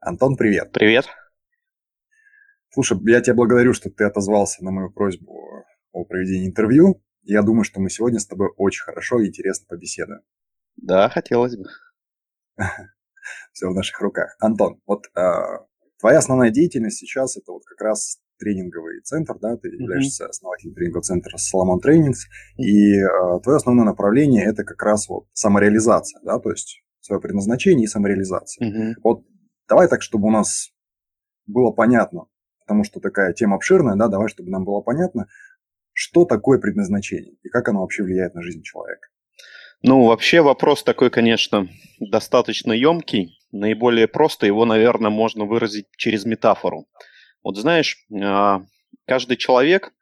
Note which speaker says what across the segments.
Speaker 1: Антон, привет.
Speaker 2: Привет.
Speaker 1: Слушай, я тебя благодарю, что ты отозвался на мою просьбу о проведении интервью. Я думаю, что мы сегодня с тобой очень хорошо и интересно побеседуем.
Speaker 2: Да, хотелось бы.
Speaker 1: Все в наших руках. Антон, вот э, твоя основная деятельность сейчас это вот как раз тренинговый центр, да, ты являешься основателем тренингового центра Соломон Тренингс, и э, твое основное направление это как раз вот самореализация, да, то есть свое предназначение и самореализация.
Speaker 2: Мгм.
Speaker 1: Вот давай так, чтобы у нас было понятно, потому что такая тема обширная, да, давай, чтобы нам было понятно, что такое предназначение и как оно вообще влияет на жизнь человека.
Speaker 2: Ну, вообще вопрос такой, конечно, достаточно емкий. Наиболее просто его, наверное, можно выразить через метафору. Вот знаешь, а, каждый человек,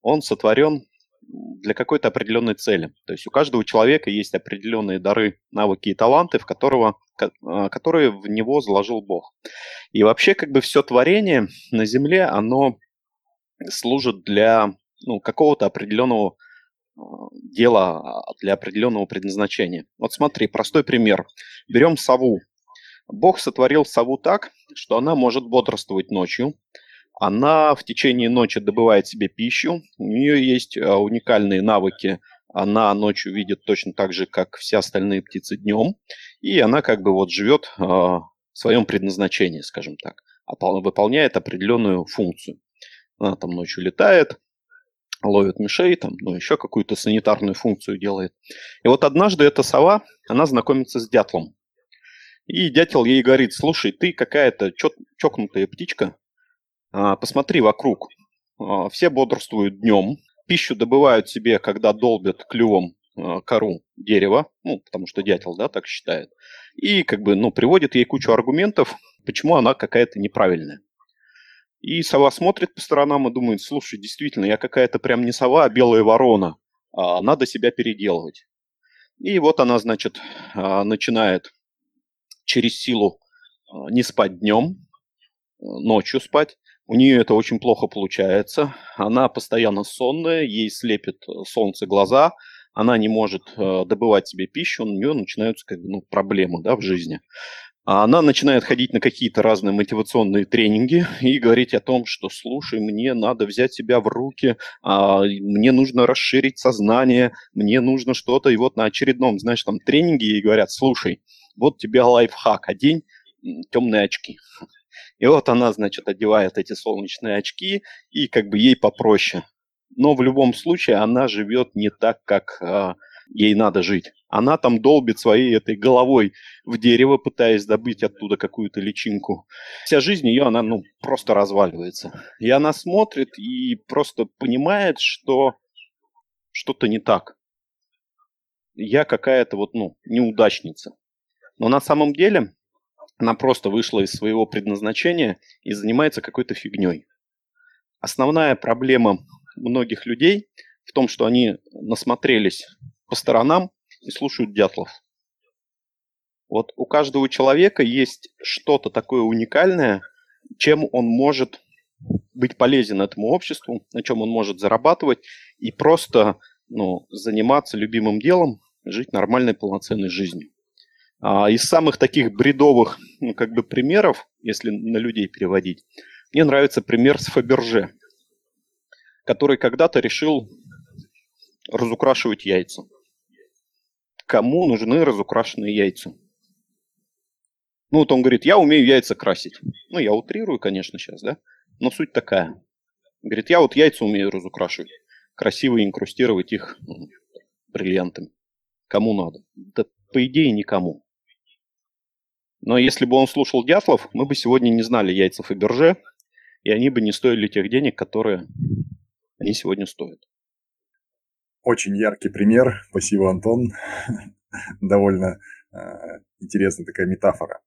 Speaker 2: он сотворен для какой-то определенной цели. То есть у каждого человека есть определенные дары, навыки и таланты, в которого, ко- которые в него заложил Бог. И вообще как бы все творение на Земле, оно служит для ну, какого-то определенного а, дела, а, для определенного предназначения. Вот смотри, простой пример. Берем сову. Бог сотворил сову так, что она может бодрствовать ночью, она в течение ночи добывает себе пищу, у нее есть а, уникальные навыки, она ночью видит точно так же, как все остальные птицы днем, и она как бы вот живет а, в своем предназначении, скажем так, выполняет определенную функцию. Она там ночью летает, ловит мышей, там, ну, еще какую-то санитарную функцию делает. И вот однажды эта сова, она знакомится с дятлом. И дятел ей говорит, слушай, ты какая-то чокнутая птичка, а, посмотри вокруг. А, Все бодрствуют днем, пищу добывают себе, когда долбят клювом кору дерева, ну, потому что дятел, да, так считает. И как бы, ну, приводит ей кучу аргументов, почему она какая-то неправильная. И сова смотрит по сторонам и думает, слушай, действительно, я какая-то прям не сова, а белая ворона. А, Надо себя переделывать. И вот она, значит, а, начинает через силу а, не спать днем, ночью спать. У нее это очень плохо получается. Она постоянно сонная, ей слепит э, солнце глаза, она не может э, добывать себе пищу, у нее начинаются как бы, ну, проблемы да, в жизни. А Она начинает ходить на какие-то разные мотивационные тренинги и говорить о том, что слушай, мне надо взять себя в руки, а, мне нужно расширить сознание, мне нужно что-то. И вот на очередном, знаешь, там тренинге ей говорят, слушай, вот тебе лайфхак, одень темные очки. И вот она, значит, одевает эти солнечные очки, и как бы ей попроще. Но в любом случае она живет не так, как а, ей надо жить. Она там долбит своей этой головой в дерево, пытаясь добыть оттуда какую-то личинку. Вся жизнь ее, она, ну, просто разваливается. И она смотрит и просто понимает, что что-то не так. Я какая-то вот, ну, неудачница. Но на самом деле она просто вышла из своего предназначения и занимается какой-то фигней. Основная проблема многих людей в том, что они насмотрелись по сторонам и слушают дятлов. Вот у каждого человека есть что-то такое уникальное, чем он может быть полезен этому обществу, на чем он может зарабатывать и просто ну, заниматься любимым делом, жить нормальной полноценной жизнью. А из самых таких бредовых ну, как бы примеров, если на людей переводить, мне нравится пример с Фаберже, который когда-то решил разукрашивать яйца. Кому нужны разукрашенные яйца? Ну, вот он говорит, я умею яйца красить. Ну, я утрирую, конечно, сейчас, да? Но суть такая. Говорит, я вот яйца умею разукрашивать. Красиво инкрустировать их ну, бриллиантами. Кому надо? Да, по идее, никому. Но если бы он слушал Дятлов, мы бы сегодня не знали яйца Фаберже, и они бы не стоили тех денег, которые они сегодня стоят.
Speaker 1: Очень яркий пример. Спасибо, Антон. Довольно э, интересная такая метафора.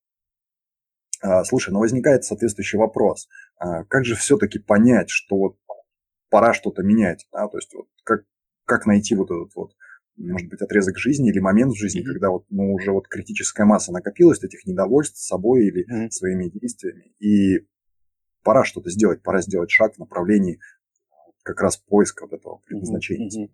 Speaker 1: А, слушай, ну возникает соответствующий вопрос. А, как же все-таки понять, что вот пора что-то менять? Да? То есть вот как, как найти вот этот вот, может быть, отрезок жизни или момент в жизни,
Speaker 2: Мгм.
Speaker 1: когда вот, ну, уже вот критическая масса накопилась этих недовольств собой или
Speaker 2: Мгм.
Speaker 1: своими действиями, и пора что-то сделать, пора сделать шаг в направлении как раз поиска вот этого предназначения.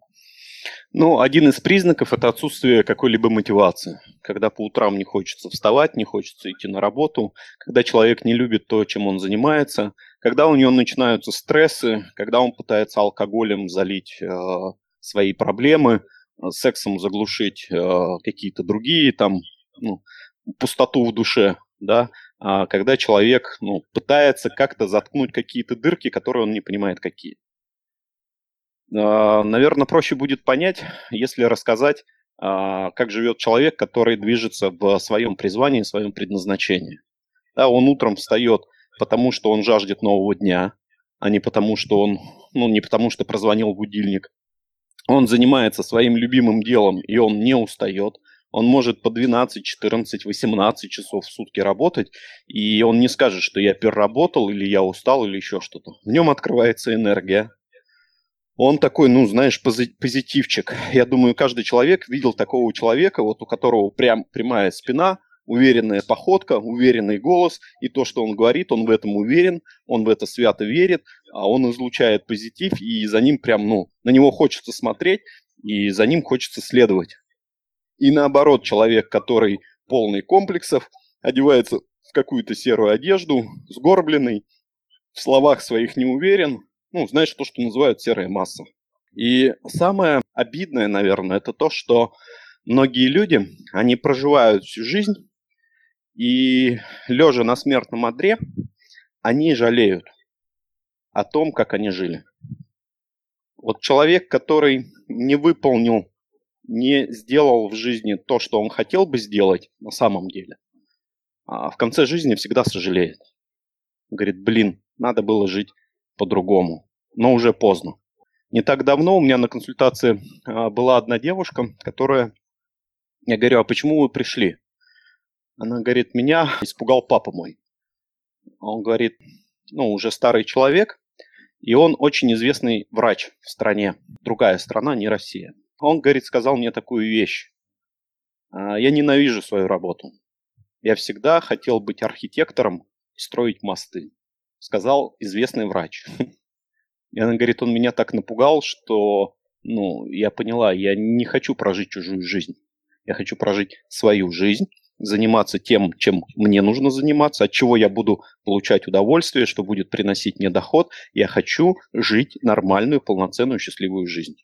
Speaker 2: Ну, один из признаков – это отсутствие какой-либо мотивации. Когда по утрам не хочется вставать, не хочется идти на работу, когда человек не любит то, чем он занимается, когда у него начинаются стрессы, когда он пытается алкоголем залить э, свои проблемы, э, сексом заглушить э, какие-то другие там ну, пустоту в душе, да, а когда человек ну, пытается как-то заткнуть какие-то дырки, которые он не понимает какие. А, Наверное, проще будет понять, если рассказать, а, как живет человек, который движется в своем призвании, в своем предназначении. Да, он утром встает, потому что он жаждет нового дня, а не потому, что он, ну, не потому, что прозвонил будильник. Он занимается своим любимым делом, и он не устает. Он может по 12, 14, 18 часов в сутки работать, и он не скажет, что я переработал, или я устал, или еще что-то. В нем открывается энергия, он такой, ну, знаешь, позитивчик. Я думаю, каждый человек видел такого человека, вот у которого прям прямая спина, уверенная походка, уверенный голос, и то, что он говорит, он в этом уверен, он в это свято верит, а он излучает позитив, и за ним прям, ну, на него хочется смотреть, и за ним хочется следовать. И наоборот, человек, который полный комплексов, одевается в какую-то серую одежду, сгорбленный, в словах своих не уверен, ну, знаешь, то, что называют серая масса. И самое обидное, наверное, это то, что многие люди, они проживают всю жизнь, и лежа на смертном одре, они жалеют о том, как они жили. Вот человек, который не выполнил, не сделал в жизни то, что он хотел бы сделать на самом деле, а в конце жизни всегда сожалеет. Говорит, блин, надо было жить по-другому, но уже поздно. Не так давно у меня на консультации а, была одна девушка, которая... Я говорю, а почему вы пришли? Она говорит, меня испугал папа мой. Он говорит, ну, уже старый человек, и он очень известный врач в стране. Другая страна, не Россия. Он, говорит, сказал мне такую вещь. «А, я ненавижу свою работу. Я всегда хотел быть архитектором и строить мосты сказал известный врач. И она говорит, он меня так напугал, что ну, я поняла, я не хочу прожить чужую жизнь. Я хочу прожить свою жизнь, заниматься тем, чем мне нужно заниматься, от чего я буду получать удовольствие, что будет приносить мне доход. Я хочу жить нормальную, полноценную, счастливую жизнь.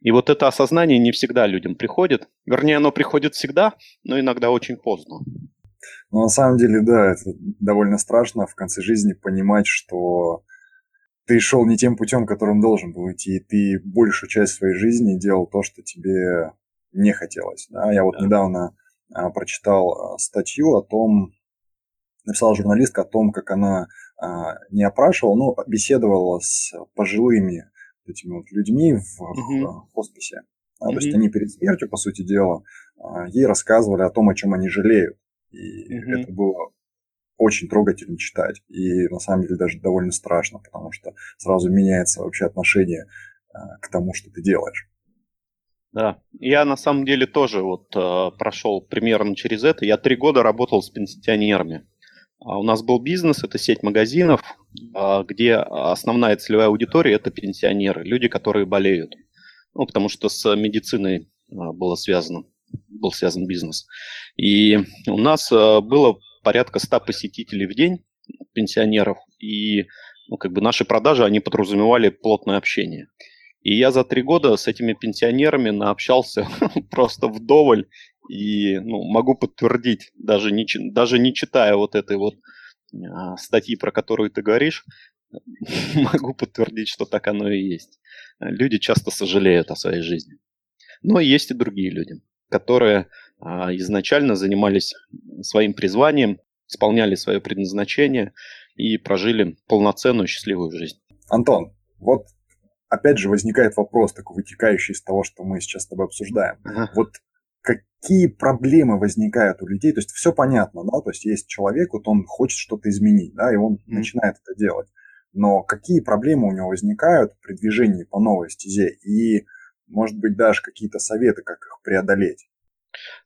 Speaker 2: И вот это осознание не всегда людям приходит. Вернее, оно приходит всегда, но иногда очень поздно.
Speaker 1: Но на самом деле, да, это довольно страшно в конце жизни понимать, что ты шел не тем путем, которым должен был идти, и ты большую часть своей жизни делал то, что тебе не хотелось. Да? Я вот да. недавно а, прочитал а, статью о том, написала журналистка о том, как она а, не опрашивала, но беседовала с пожилыми этими вот людьми в, угу. в хосписе. Да, угу. То есть они перед смертью, по сути дела, а, ей рассказывали о том, о чем они жалеют. И угу. это было очень трогательно читать. И на самом деле даже довольно страшно, потому что сразу меняется вообще отношение э, к тому, что ты делаешь.
Speaker 2: Да, я на самом деле тоже вот э, прошел примерно через это. Я три года работал с пенсионерами. А у нас был бизнес, это сеть магазинов, э, где основная целевая аудитория это пенсионеры, люди, которые болеют. Ну, потому что с медициной э, было связано был связан бизнес. И у нас э, было порядка 100 посетителей в день, пенсионеров, и ну, как бы наши продажи, они подразумевали плотное общение. И я за три года с этими пенсионерами наобщался просто вдоволь, и ну, могу подтвердить, даже не, даже не читая вот этой вот а, статьи, про которую ты говоришь, могу подтвердить, что так оно и есть. Люди часто сожалеют о своей жизни. Но есть и другие люди которые изначально занимались своим призванием, исполняли свое предназначение и прожили полноценную счастливую жизнь.
Speaker 1: Антон, вот опять же возникает вопрос, такой вытекающий из того, что мы сейчас с тобой обсуждаем. Ага. Вот какие проблемы возникают у людей? То есть все понятно, да, то есть есть человек, вот он хочет что-то изменить, да, и он mm. начинает это делать. Но какие проблемы у него возникают при движении по новой стезе? И может быть, даже какие-то советы, как их преодолеть?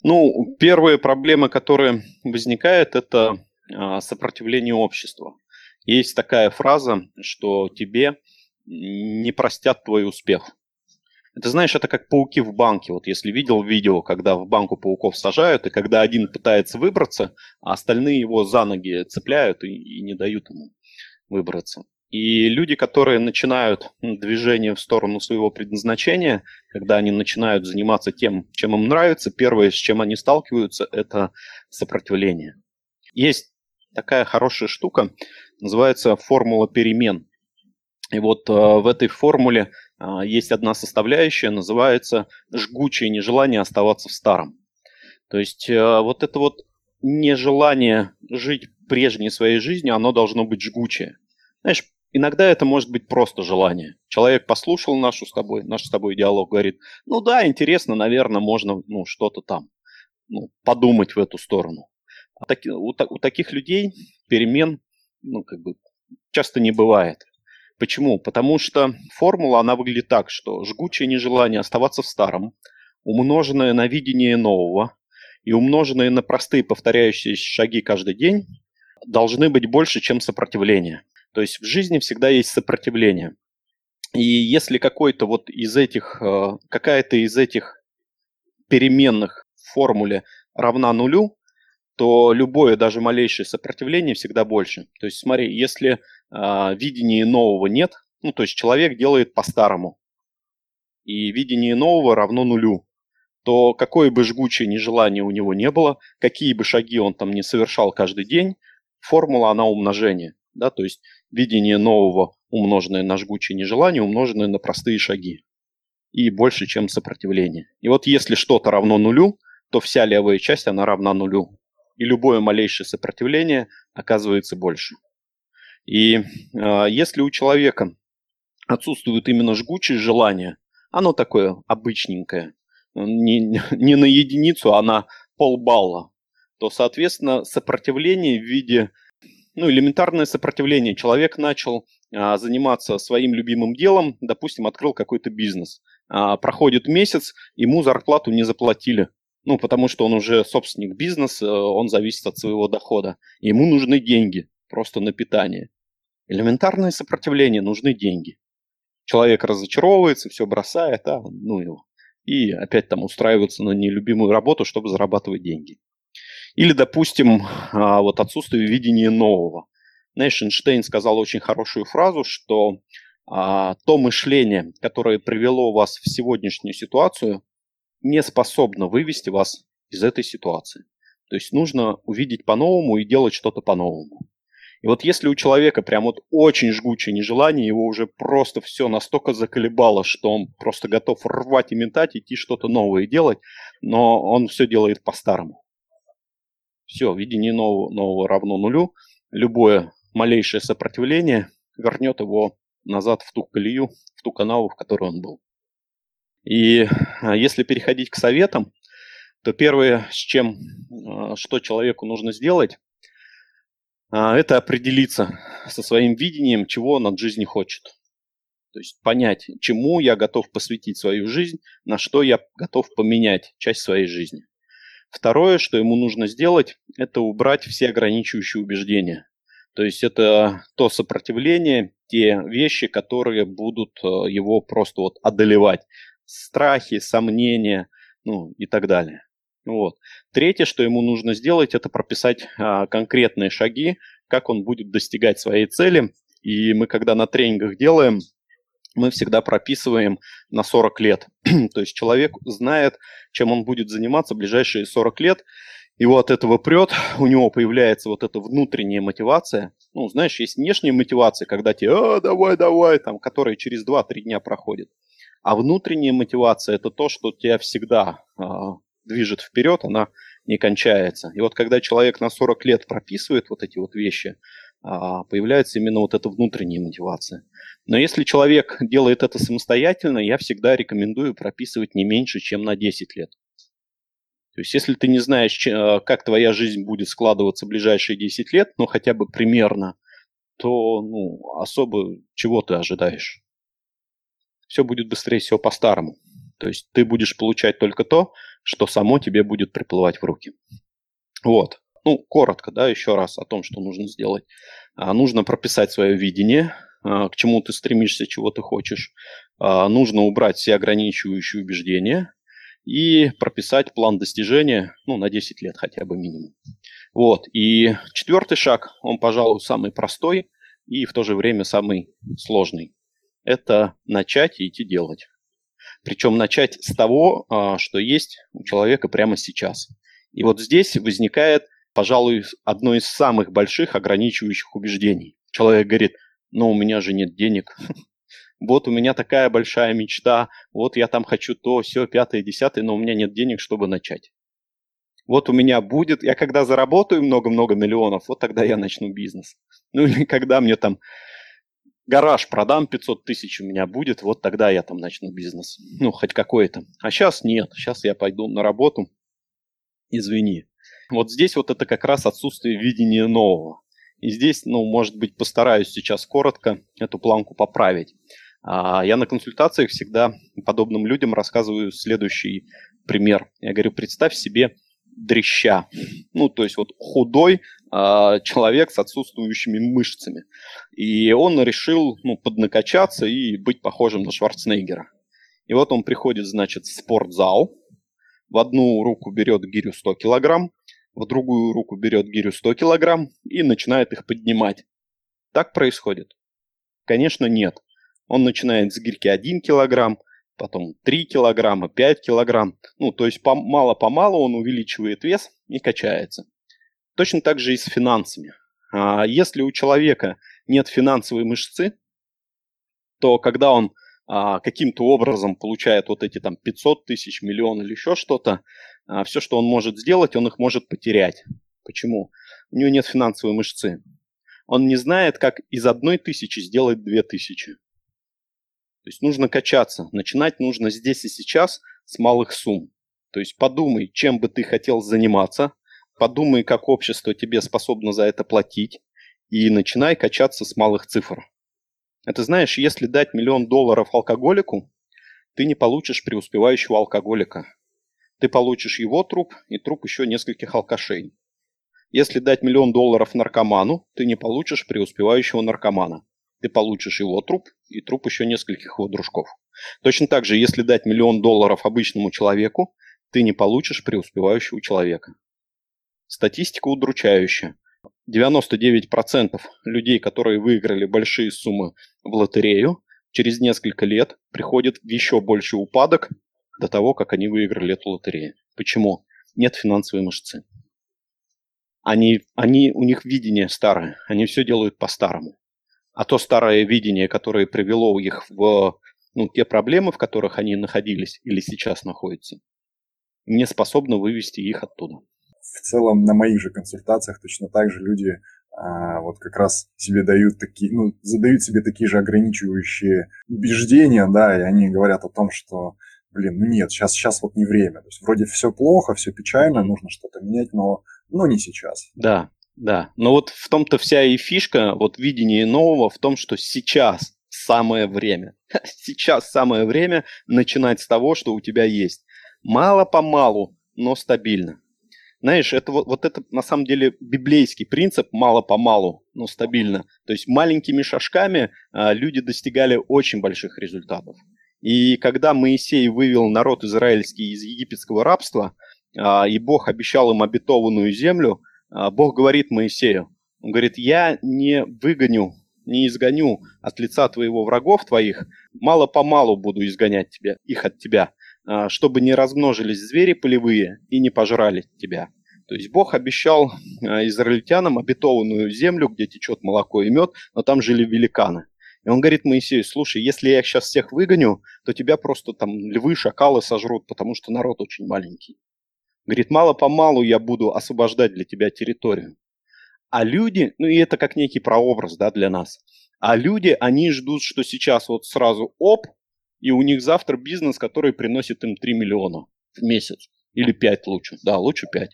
Speaker 2: Ну, первые проблемы, которые возникают, это а, сопротивление общества. Есть такая фраза, что тебе не простят твой успех. Это, знаешь, это как пауки в банке. Вот если видел видео, когда в банку пауков сажают, и когда один пытается выбраться, а остальные его за ноги цепляют и, и не дают ему выбраться. И люди, которые начинают движение в сторону своего предназначения, когда они начинают заниматься тем, чем им нравится, первое, с чем они сталкиваются, это сопротивление. Есть такая хорошая штука, называется формула перемен. И вот э, в этой формуле э, есть одна составляющая, называется жгучее нежелание оставаться в старом. То есть э, вот это вот нежелание жить прежней своей жизнью, оно должно быть жгучее. Знаешь, иногда это может быть просто желание. Человек послушал нашу с тобой, наш с тобой диалог, говорит, ну да, интересно, наверное, можно ну, что-то там ну, подумать в эту сторону. А таки, у, у таких людей перемен ну, как бы, часто не бывает. Почему? Потому что формула, она выглядит так, что жгучее нежелание оставаться в старом, умноженное на видение нового и умноженное на простые повторяющиеся шаги каждый день, должны быть больше, чем сопротивление. То есть в жизни всегда есть сопротивление. И если какой-то вот из этих, э, какая-то из этих переменных в формуле равна нулю, то любое, даже малейшее сопротивление всегда больше. То есть смотри, если э, видения нового нет, ну то есть человек делает по-старому, и видение нового равно нулю, то какое бы жгучее нежелание у него не было, какие бы шаги он там не совершал каждый день, формула она умножения. Да, то есть видение нового, умноженное на жгучее нежелание, умноженное на простые шаги. И больше, чем сопротивление. И вот если что-то равно нулю, то вся левая часть, она равна нулю. И любое малейшее сопротивление оказывается больше. И э, если у человека отсутствует именно жгучее желание, оно такое обычненькое, не, не на единицу, а на полбалла, то, соответственно, сопротивление в виде ну, элементарное сопротивление. Человек начал а, заниматься своим любимым делом, допустим, открыл какой-то бизнес. А, проходит месяц, ему зарплату не заплатили. Ну, потому что он уже собственник бизнеса, он зависит от своего дохода. Ему нужны деньги просто на питание. Элементарное сопротивление, нужны деньги. Человек разочаровывается, все бросает, а ну его. И опять там устраивается на нелюбимую работу, чтобы зарабатывать деньги. Или, допустим, а, вот отсутствие видения нового. Знаешь, Эйнштейн сказал очень хорошую фразу, что а, то мышление, которое привело вас в сегодняшнюю ситуацию, не способно вывести вас из этой ситуации. То есть нужно увидеть по-новому и делать что-то по-новому. И вот если у человека прям вот очень жгучее нежелание, его уже просто все настолько заколебало, что он просто готов рвать и метать, идти что-то новое делать, но он все делает по-старому. Все, видение нового, нового равно нулю. Любое малейшее сопротивление вернет его назад в ту колею, в ту канаву, в которой он был. И а, если переходить к советам, то первое, с чем, а, что человеку нужно сделать, а, это определиться со своим видением, чего он от жизни хочет. То есть понять, чему я готов посвятить свою жизнь, на что я готов поменять часть своей жизни. Второе, что ему нужно сделать, это убрать все ограничивающие убеждения. То есть это то сопротивление, те вещи, которые будут э, его просто вот одолевать. Страхи, сомнения, ну и так далее. Вот. Третье, что ему нужно сделать, это прописать а, конкретные шаги, как он будет достигать своей цели. И мы, когда на тренингах делаем, мы всегда прописываем на 40 лет. То есть человек знает, чем он будет заниматься в ближайшие 40 лет, его от этого прет, у него появляется вот эта внутренняя мотивация. Ну, знаешь, есть внешняя мотивация, когда тебе, а, давай, давай, там, которая через 2-3 дня проходит. А внутренняя мотивация – это то, что тебя всегда а, движет вперед, она не кончается. И вот когда человек на 40 лет прописывает вот эти вот вещи, появляется именно вот эта внутренняя мотивация. Но если человек делает это самостоятельно, я всегда рекомендую прописывать не меньше, чем на 10 лет. То есть, если ты не знаешь, а, как твоя жизнь будет складываться в ближайшие 10 лет, ну хотя бы примерно, то ну, особо чего ты ожидаешь? Все будет быстрее всего по-старому. То есть ты будешь получать только то, что само тебе будет приплывать в руки. Вот. Ну, коротко, да, еще раз о том, что нужно сделать. А, нужно прописать свое видение, к чему ты стремишься, чего ты хочешь. Нужно убрать все ограничивающие убеждения и прописать план достижения, ну, на 10 лет хотя бы минимум. Вот. И четвертый шаг, он, пожалуй, самый простой и в то же время самый сложный. Это начать и идти делать. Причем начать с того, а, что есть у человека прямо сейчас. И вот здесь возникает, пожалуй, одно из самых больших ограничивающих убеждений. Человек говорит, ну у меня же нет денег, вот у меня такая большая мечта, вот я там хочу то, все, пятое, десятое, но у меня нет денег, чтобы начать. Вот у меня будет, я когда заработаю много-много миллионов, вот тогда я начну бизнес. Ну или когда мне там гараж продам 500 тысяч у меня будет, вот тогда я там начну бизнес. Ну, хоть какой-то. А сейчас нет, сейчас я пойду на работу, извини. Вот здесь вот это как раз отсутствие видения нового. И здесь, ну, может быть, постараюсь сейчас коротко эту планку поправить. А, я на консультациях всегда подобным людям рассказываю следующий пример. Я говорю, представь себе дрища. Ну, то есть вот худой э, человек с отсутствующими мышцами. И он решил ну, поднакачаться и быть похожим на Шварценеггера. И вот он приходит, значит, в спортзал, в одну руку берет гирю 100 килограмм, в другую руку берет гирю 100 килограмм и начинает их поднимать. Так происходит? Конечно, нет. Он начинает с гирьки 1 килограмм, потом 3 килограмма, 5 килограмм. Ну, то есть мало-помалу он увеличивает вес и качается. Точно так же и с финансами. А если у человека нет финансовой мышцы, то когда он а, каким-то образом получает вот эти там 500 тысяч, миллион или еще что-то, а, все, что он может сделать, он их может потерять. Почему? У него нет финансовой мышцы. Он не знает, как из одной тысячи сделать две тысячи. То есть нужно качаться. Начинать нужно здесь и сейчас с малых сумм. То есть подумай, чем бы ты хотел заниматься, подумай, как общество тебе способно за это платить, и начинай качаться с малых цифр. Это знаешь, если дать миллион долларов алкоголику, ты не получишь преуспевающего алкоголика. Ты получишь его труп и труп еще нескольких алкашей. Если дать миллион долларов наркоману, ты не получишь преуспевающего наркомана ты получишь его труп и труп еще нескольких его дружков. Точно так же, если дать миллион долларов обычному человеку, ты не получишь преуспевающего человека. Статистика удручающая. 99% людей, которые выиграли большие суммы в лотерею, через несколько лет приходят в еще больший упадок до того, как они выиграли эту лотерею. Почему? Нет финансовой мышцы. Они, они, у них видение старое, они все делают по-старому а то старое видение, которое привело их в ну, те проблемы, в которых они находились или сейчас находятся, не способно вывести их оттуда.
Speaker 1: В целом на моих же консультациях точно так же люди а, вот как раз себе дают такие, ну, задают себе такие же ограничивающие убеждения, да, и они говорят о том, что, блин, ну нет, сейчас, сейчас вот не время. То есть вроде все плохо, все печально, нужно что-то менять, но, но не сейчас.
Speaker 2: Да, да, но вот в том-то вся и фишка, вот видение нового в том, что сейчас самое время. Сейчас самое время начинать с того, что у тебя есть. Мало-помалу, но стабильно. Знаешь, это вот, вот это на самом деле библейский принцип мало-помалу, но стабильно. То есть маленькими шажками а, люди достигали очень больших результатов. И когда Моисей вывел народ израильский из египетского рабства, а, и Бог обещал им обетованную землю, а, Бог говорит Моисею, он говорит, я не выгоню, не изгоню от лица твоего врагов твоих, мало-помалу буду изгонять тебя, их от тебя, а, чтобы не размножились звери полевые и не пожрали тебя. То есть Бог обещал израильтянам обетованную землю, где течет молоко и мед, но там жили великаны. И он говорит Моисею, слушай, если я их сейчас всех выгоню, то тебя просто там львы, шакалы сожрут, потому что народ очень маленький. Говорит, мало-помалу я буду освобождать для тебя территорию. А люди, ну и это как некий прообраз да, для нас. А люди, они ждут, что сейчас вот сразу оп, и у них завтра бизнес, который приносит им 3 миллиона в месяц. Или 5 лучше. Да, лучше 5.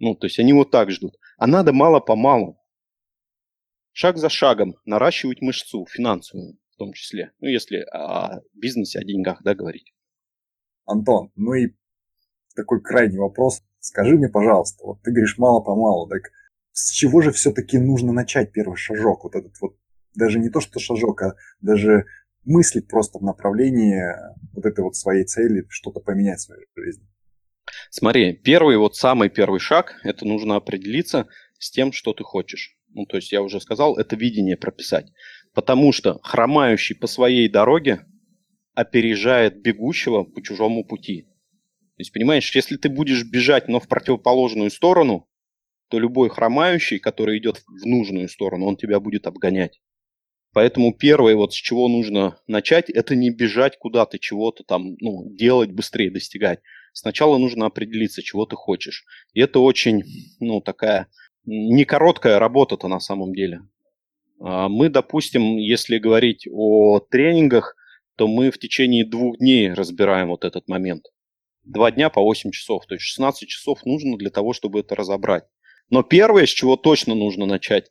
Speaker 2: Ну, то есть они вот так ждут. А надо мало-помалу. Шаг за шагом наращивать мышцу финансовую в том числе. Ну, если о бизнесе, о деньгах, да, говорить.
Speaker 1: Антон, ну и такой крайний вопрос. Скажи мне, пожалуйста, вот ты говоришь мало-помалу, так с чего же все-таки нужно начать первый шажок, вот этот вот даже не то, что шажок, а даже мыслить просто в направлении вот этой вот своей цели, что-то поменять в своей жизни?
Speaker 2: Смотри, первый, вот самый первый шаг, это нужно определиться с тем, что ты хочешь. Ну, то есть я уже сказал, это видение прописать. Потому что хромающий по своей дороге опережает бегущего по чужому пути. То есть, понимаешь, если ты будешь бежать, но в противоположную сторону, то любой хромающий, который идет в нужную сторону, он тебя будет обгонять. Поэтому первое, вот с чего нужно начать, это не бежать куда-то, чего-то там, ну, делать быстрее, достигать. Сначала нужно определиться, чего ты хочешь. И это очень, ну, такая не короткая работа-то на самом деле. А мы, допустим, если говорить о тренингах, то мы в течение двух дней разбираем вот этот момент. Два дня по 8 часов. То есть 16 часов нужно для того, чтобы это разобрать. Но первое, с чего точно нужно начать,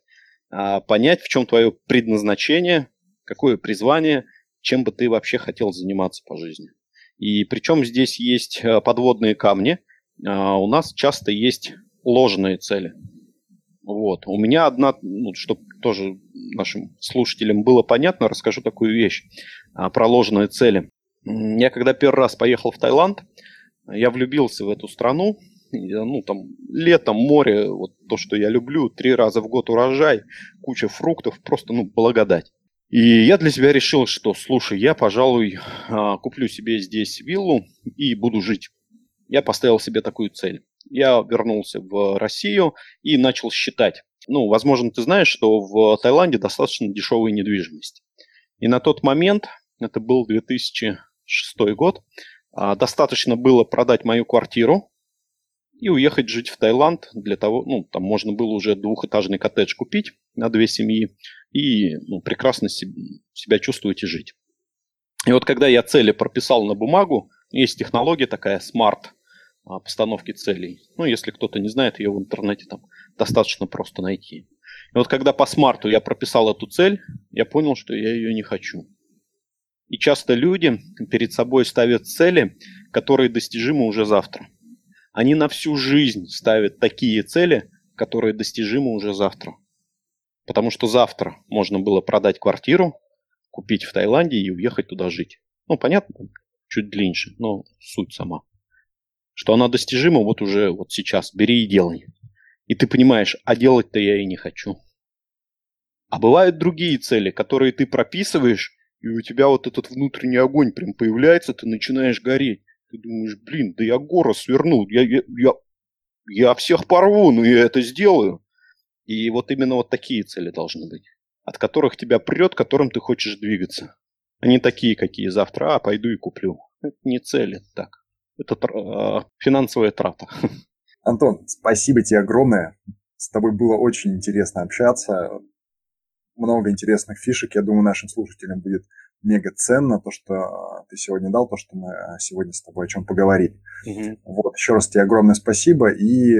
Speaker 2: а, понять, в чем твое предназначение, какое призвание, чем бы ты вообще хотел заниматься по жизни. И причем здесь есть э, подводные камни. А, у нас часто есть ложные цели. Вот. У меня одна, ну, чтобы тоже нашим слушателям было понятно, расскажу такую вещь а, про ложные цели. Я когда первый раз поехал в Таиланд, я влюбился в эту страну. Ну, там летом море, вот то, что я люблю, три раза в год урожай, куча фруктов, просто, ну, благодать. И я для себя решил, что, слушай, я, пожалуй, а, куплю себе здесь виллу и буду жить. Я поставил себе такую цель. Я вернулся в Россию и начал считать. Ну, возможно, ты знаешь, что в Таиланде достаточно дешевая недвижимость. И на тот момент, это был 2006 год, а, достаточно было продать мою квартиру и уехать жить в Таиланд для того, ну, там можно было уже двухэтажный коттедж купить на две семьи и ну, прекрасно себя чувствовать и жить. И вот когда я цели прописал на бумагу, есть технология такая Smart постановки целей. Ну, если кто-то не знает, ее в интернете там достаточно просто найти. И вот когда по смарту я прописал эту цель, я понял, что я ее не хочу. И часто люди перед собой ставят цели, которые достижимы уже завтра. Они на всю жизнь ставят такие цели, которые достижимы уже завтра. Потому что завтра можно было продать квартиру, купить в Таиланде и уехать туда жить. Ну, понятно, чуть длиннее, но суть сама. Что она достижима вот уже вот сейчас, бери и делай. И ты понимаешь, а делать-то я и не хочу. А бывают другие цели, которые ты прописываешь, и у тебя вот этот внутренний огонь прям появляется, ты начинаешь гореть. Ты думаешь, блин, да я гору сверну, я, я, я, я всех порву, но я это сделаю. И вот именно вот такие цели должны быть, от которых тебя прет, которым ты хочешь двигаться. Они такие, какие завтра, а пойду и куплю. Это не цели, так. Это э, финансовая трата.
Speaker 1: Антон, спасибо тебе огромное. С тобой было очень интересно общаться много интересных фишек. Я думаю, нашим слушателям будет мега ценно то, что ты сегодня дал, то, что мы сегодня с тобой о чем поговорили. Угу. Вот, еще раз тебе огромное спасибо и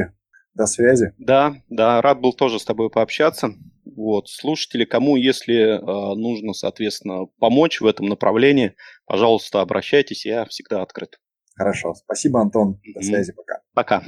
Speaker 1: до связи.
Speaker 2: Да, да, рад был тоже с тобой пообщаться. Вот, слушатели, кому, если э, нужно, соответственно, помочь в этом направлении, пожалуйста, обращайтесь, я всегда открыт.
Speaker 1: Хорошо, спасибо, Антон, до связи, пока.
Speaker 2: Пока.